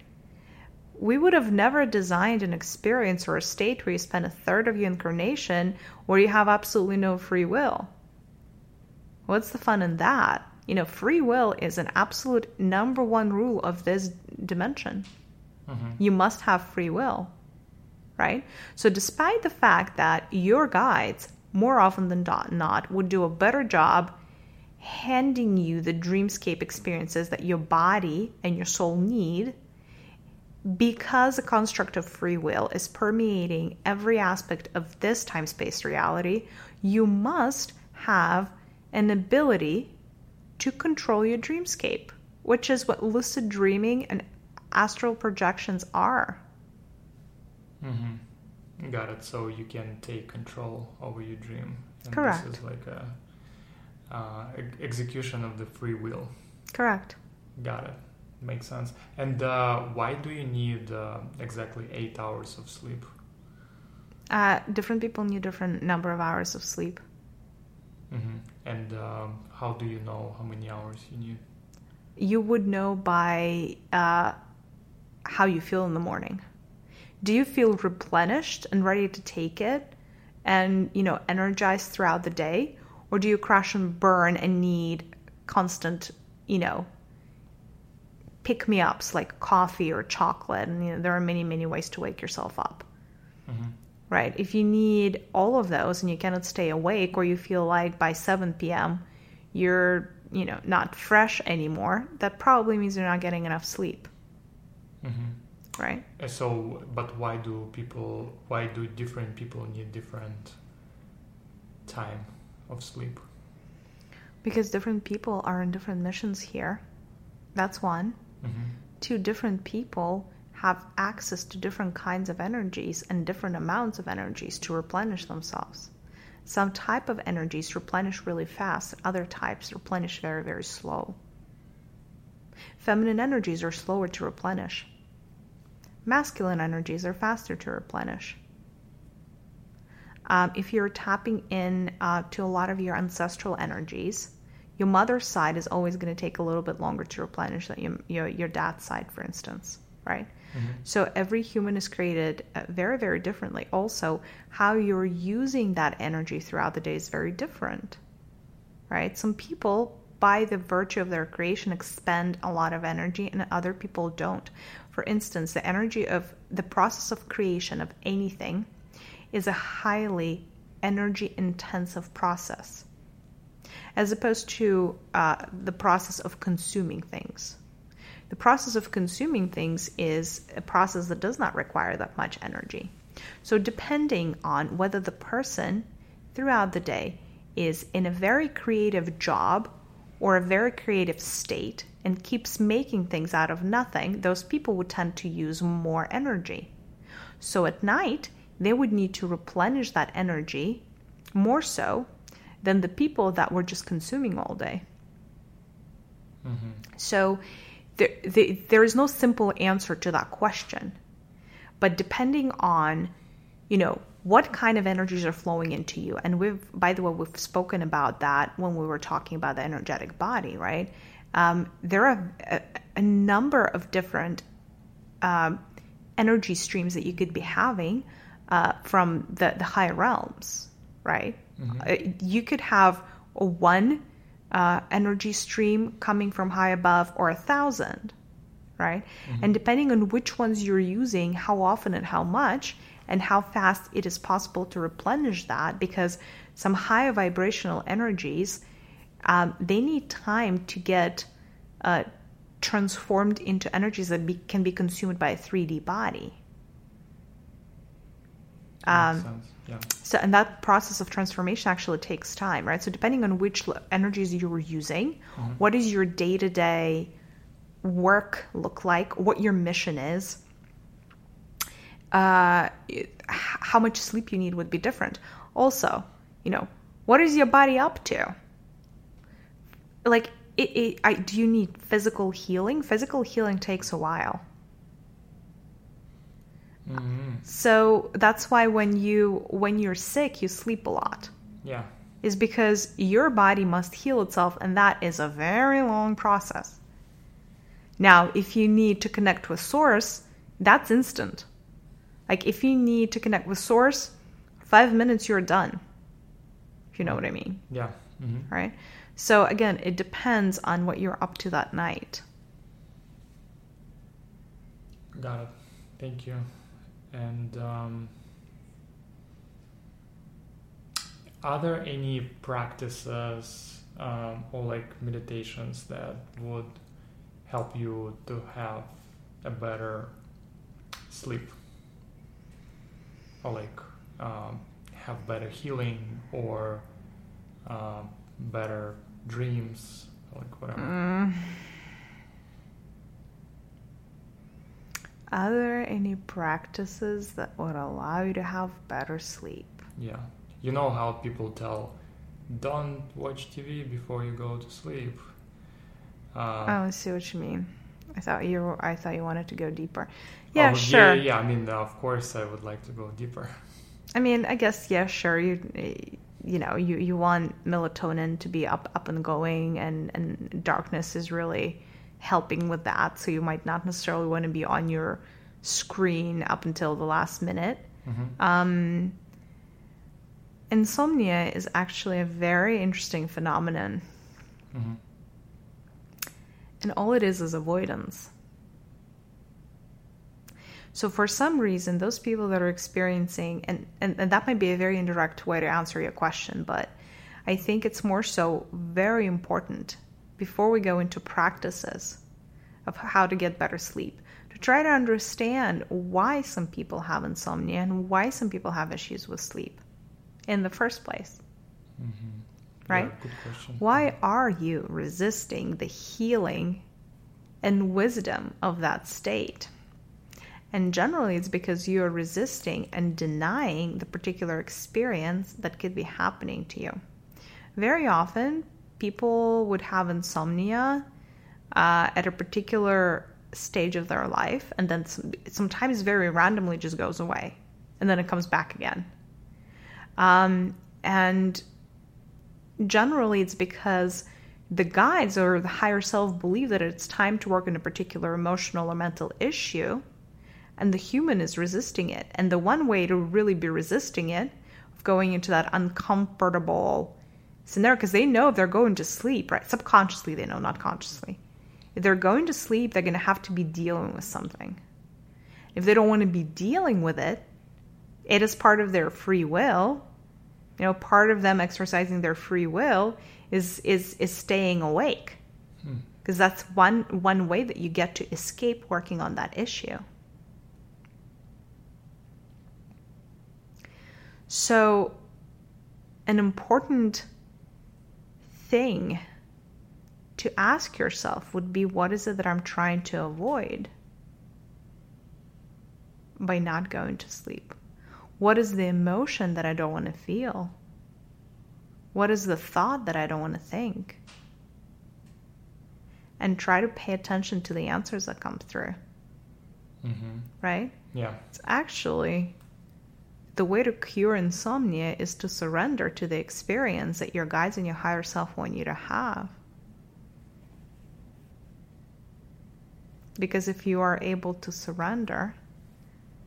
A: We would have never designed an experience or a state where you spend a third of your incarnation where you have absolutely no free will. What's the fun in that? You know, free will is an absolute number one rule of this dimension.
B: Mhm.
A: You must have free will, right? So, despite the fact that your guides, more often than not, would do a better job handing you the dreamscape experiences that your body and your soul need, because the construct of free will is permeating every aspect of this time space reality, you must have an ability to control your dreamscape, which is what lucid dreaming and astral projections are.
B: Mhm. Got it. So you can take control over your dream. And
A: Correct.
B: This is like a uh, execution of the free will.
A: Correct.
B: Got it. Makes sense. And uh, why do you need uh, exactly eight hours of sleep?
A: Uh, different people need different number of hours of sleep.
B: hmm And um, how do you know how many hours you need?
A: You would know by uh, how you feel in the morning. Do you feel replenished and ready to take it, and you know energized throughout the day, or do you crash and burn and need constant, you know, pick me ups like coffee or chocolate? And you know there are many many ways to wake yourself up.
B: hmm
A: right? If you need all of those and you cannot stay awake or you feel like by 7 p.m. you're, you know, not fresh anymore, that probably means you're not getting enough sleep,
B: hmm
A: right?
B: So, but why do people? Why do different people need different time of sleep?
A: Because different people are in different missions here. That's one.
B: hmm
A: Two different people have access to different kinds of energies and different amounts of energies to replenish themselves. Some type of energies replenish really fast, other types replenish very, very slow. Feminine energies are slower to replenish. Masculine energies are faster to replenish. Um, if you're tapping in uh, to a lot of your ancestral energies, your mother's side is always going to take a little bit longer to replenish than your, your, your dad's side, for instance, right?
B: hmm
A: So every human is created uh, very, very differently. Also, how you're using that energy throughout the day is very different, right? Some people, by the virtue of their creation, expend a lot of energy, and other people don't. For instance, the energy of the process of creation of anything is a highly energy intensive process, as opposed to uh, the process of consuming things. The process of consuming things is a process that does not require that much energy. So, depending on whether the person throughout the day is in a very creative job or a very creative state and keeps making things out of nothing, those people would tend to use more energy. So, at night, they would need to replenish that energy more so than the people that were just consuming all day.
B: hmm
A: So there, there, there is no simple answer to that question. But depending on, you know, what kind of energies are flowing into you, and we've, by the way, we've spoken about that when we were talking about the energetic body, right? Um, there are a, a number of different um, energy streams that you could be having uh, from the, the higher realms, right? Uh, you could have a one uh, energy stream coming from high above or a thousand, right? And depending on which ones you're using, how often and how much, and how fast it is possible to replenish that, because some higher vibrational energies, um, they need time to get uh, transformed into energies that be, can be consumed by a 3D body. Um.
B: Yeah.
A: so, and that process of transformation actually takes time, right? So, depending on which energies you're using, what does your day to day work look like, what your mission is, uh, how much sleep you need would be different. Also, you know, what is your body up to? Like, it, it, I, do you need physical healing? Physical healing takes a while.
B: Mm-hmm.
A: So that's why when you when you're sick, you sleep a lot.
B: Yeah.
A: Is because your body must heal itself, and that is a very long process. Now, if you need to connect with source, that's instant. Like if you need to connect with source, five minutes you're done. If you know what I mean.
B: Yeah. Mm-hmm.
A: Right? So again, it depends on what you're up to that night.
B: Got it. Thank you. And um, are there any practices um, or like meditations that would help you to have a better sleep or like um, have better healing or uh, better dreams like whatever
A: Mm. Are there any practices that would allow you to have better sleep?
B: yeah you know how people tell don't watch tv before you go to sleep uh,
A: oh, I see what you mean. I thought you were, I thought you wanted to go deeper. Yeah,
B: oh,
A: sure.
B: yeah, yeah i mean of course i would like to go deeper
A: I mean, I guess yeah, sure. You you know, you you want melatonin to be up up and going, and and darkness is really helping with that. So you might not necessarily want to be on your screen up until the last minute.
B: Mhm.
A: Um, insomnia is actually a very interesting phenomenon,
B: Mhm.
A: and all it is is avoidance. So for some reason, those people that are experiencing, and, and, and that might be a very indirect way to answer your question, but I think it's more so very important before we go into practices of how to get better sleep to try to understand why some people have insomnia and why some people have issues with sleep in the first place.
B: Mhm.
A: Right?
B: Yeah, good question
A: Why are you resisting the healing and wisdom of that state? And generally, it's because you are resisting and denying the particular experience that could be happening to you. Very often, people would have insomnia uh, at a particular stage of their life, and then some, sometimes very randomly just goes away, and then it comes back again. Um, and generally it's because the guides or the higher self believe that it's time to work on a particular emotional or mental issue and the human is resisting it and the one way to really be resisting it of going into that uncomfortable scenario because they know if they're going to sleep right? Subconsciously they know not consciously. If they're going to sleep they're going to have to be dealing with something. If they don't want to be dealing with it it is part of their free will. You know part of them exercising their free will is is is staying awake.
B: Hmm.
A: because that's one one way that you get to escape working on that issue. So an important thing to ask yourself would be what is it that I'm trying to avoid by not going to sleep? What is the emotion that I don't want to feel? What is the thought that I don't want to think? And try to pay attention to the answers that come through,
B: Mhm.
A: right?
B: yeah
A: It's actually the way to cure insomnia is to surrender to the experience that your guides and your higher self want you to have. Because if you are able to surrender,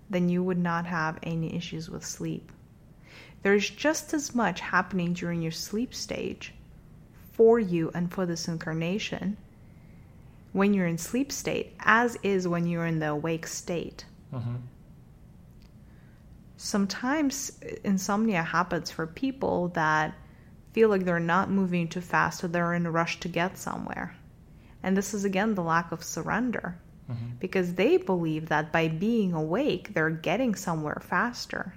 A: then you would not have any issues with sleep. There's just as much happening during your sleep stage for you and for this incarnation when you're in sleep state as is when you're in the awake state.
B: Mhm.
A: Sometimes insomnia happens for people that feel like they're not moving too fast or they're in a rush to get somewhere. And this is again the lack of surrender
B: Mhm.
A: because they believe that by being awake, they're getting somewhere faster.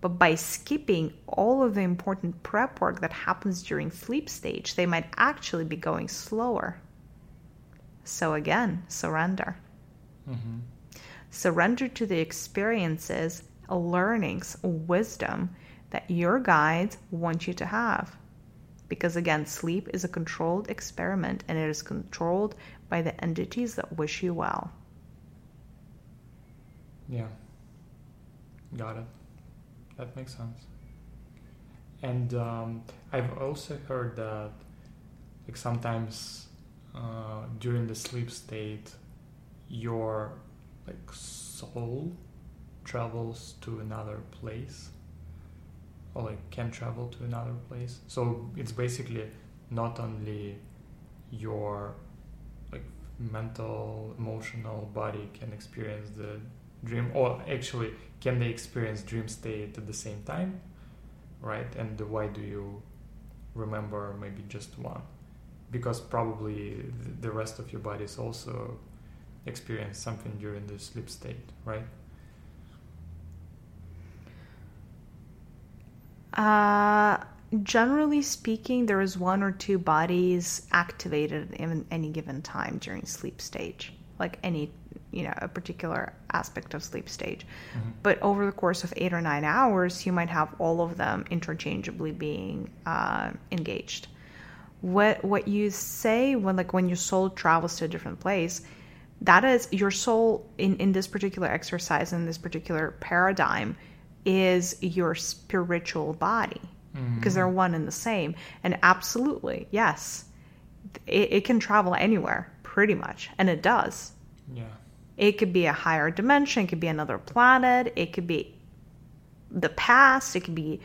A: But by skipping all of the important prep work that happens during sleep stage, they might actually be going slower. So, again, surrender.
B: Mhm.
A: Surrender to the experiences, learnings, wisdom that your guides want you to have. Because again, sleep is a controlled experiment and it is controlled by the entities that wish you well.
B: Yeah. Got it. That makes sense. And um, I've also heard that, like sometimes uh, during the sleep state, your like soul travels to another place, or like can travel to another place. So it's basically not only your like mental, emotional body can experience the dream, or actually can they experience dream state at the same time right? And why do you remember maybe just one? Because probably the rest of your body is also experience something during the sleep state right
A: uh generally speaking there is one or two bodies activated in any given time during sleep stage like any you know a particular aspect of sleep stage mm-hmm. but over the course of eight or nine hours you might have all of them interchangeably being uh, engaged what what you say when like when your soul travels to a different place that is your soul in in this particular exercise in this particular paradigm is your spiritual body mm-hmm. because they're one and the same and absolutely yes it, it can travel anywhere pretty much and it does
B: yeah
A: it could be a higher dimension, it could be another planet, it could be the past, it could be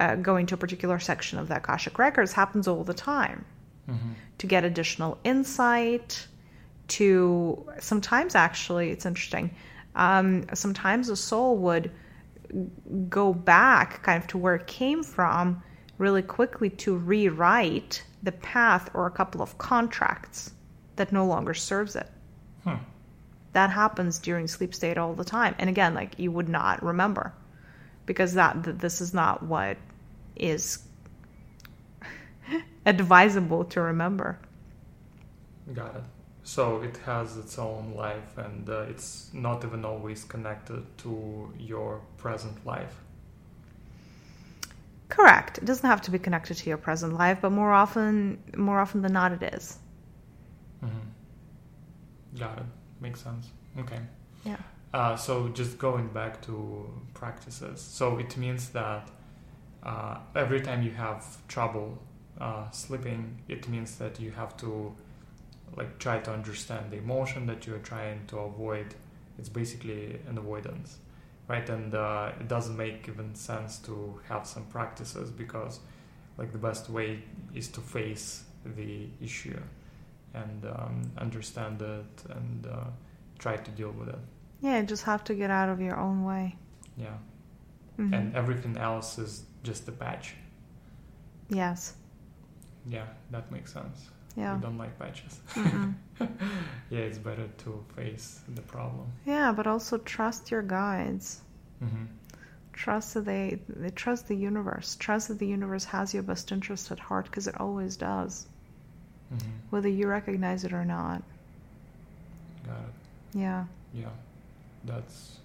A: uh, going to a particular section of the Akashic Records. Happens all the time. Mm-hmm. To get additional insight, to sometimes actually, it's interesting. Um, sometimes a soul would go back kind of to where it came from really quickly to rewrite the path or a couple of contracts that no longer serves it.
B: Hmm.
A: That happens during sleep state all the time. And again like you would not remember because that, that this is not what is advisable to remember.
B: Got it so it has its own life and uh, it's not even always connected to your present life
A: correct it doesn't have to be connected to your present life but more often more often than not it is.
B: Mm-hmm. got it makes sense. Okay.
A: Yeah.
B: Uh, so just going back to practices, so it means that uh, every time you have trouble uh, sleeping, it means that you have to like try to understand the emotion that you're trying to avoid. It's basically an avoidance, right? And uh, it doesn't make even sense to have some practices because like the best way is to face the issue and um, understand it and uh, try to deal with it.
A: Yeah, you just have to get out of your own way.
B: Yeah. Mm-hmm. And everything else is just a patch.
A: Yes.
B: Yeah, that makes sense.
A: Yeah.
B: We don't like patches. yeah, it's better to face the problem.
A: Yeah, but also trust your guides.
B: Mm-hmm.
A: Trust that they, they trust the universe. Trust that the universe has your best interest at heart because it always does mm-hmm. whether you recognize it or not.
B: Got it.
A: Yeah.
B: Yeah, that's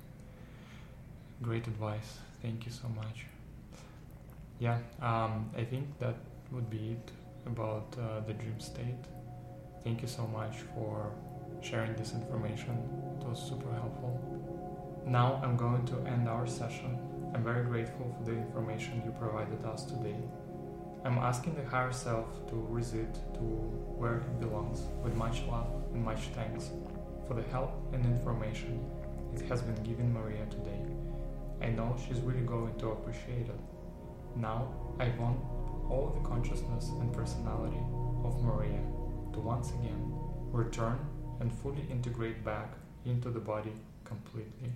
B: great advice. Thank you so much. Yeah, um, I think that would be it about uh, the dream state. Thank you so much for sharing this information. It was super helpful. Now I'm going to end our session. I'm very grateful for the information you provided us today. I'm asking the higher self to visit to where it belongs with much love and much thanks for the help and information it has been given Maria today. I know she's really going to appreciate it. Now I want all the consciousness and personality of Maria to once again return and fully integrate back into the body completely.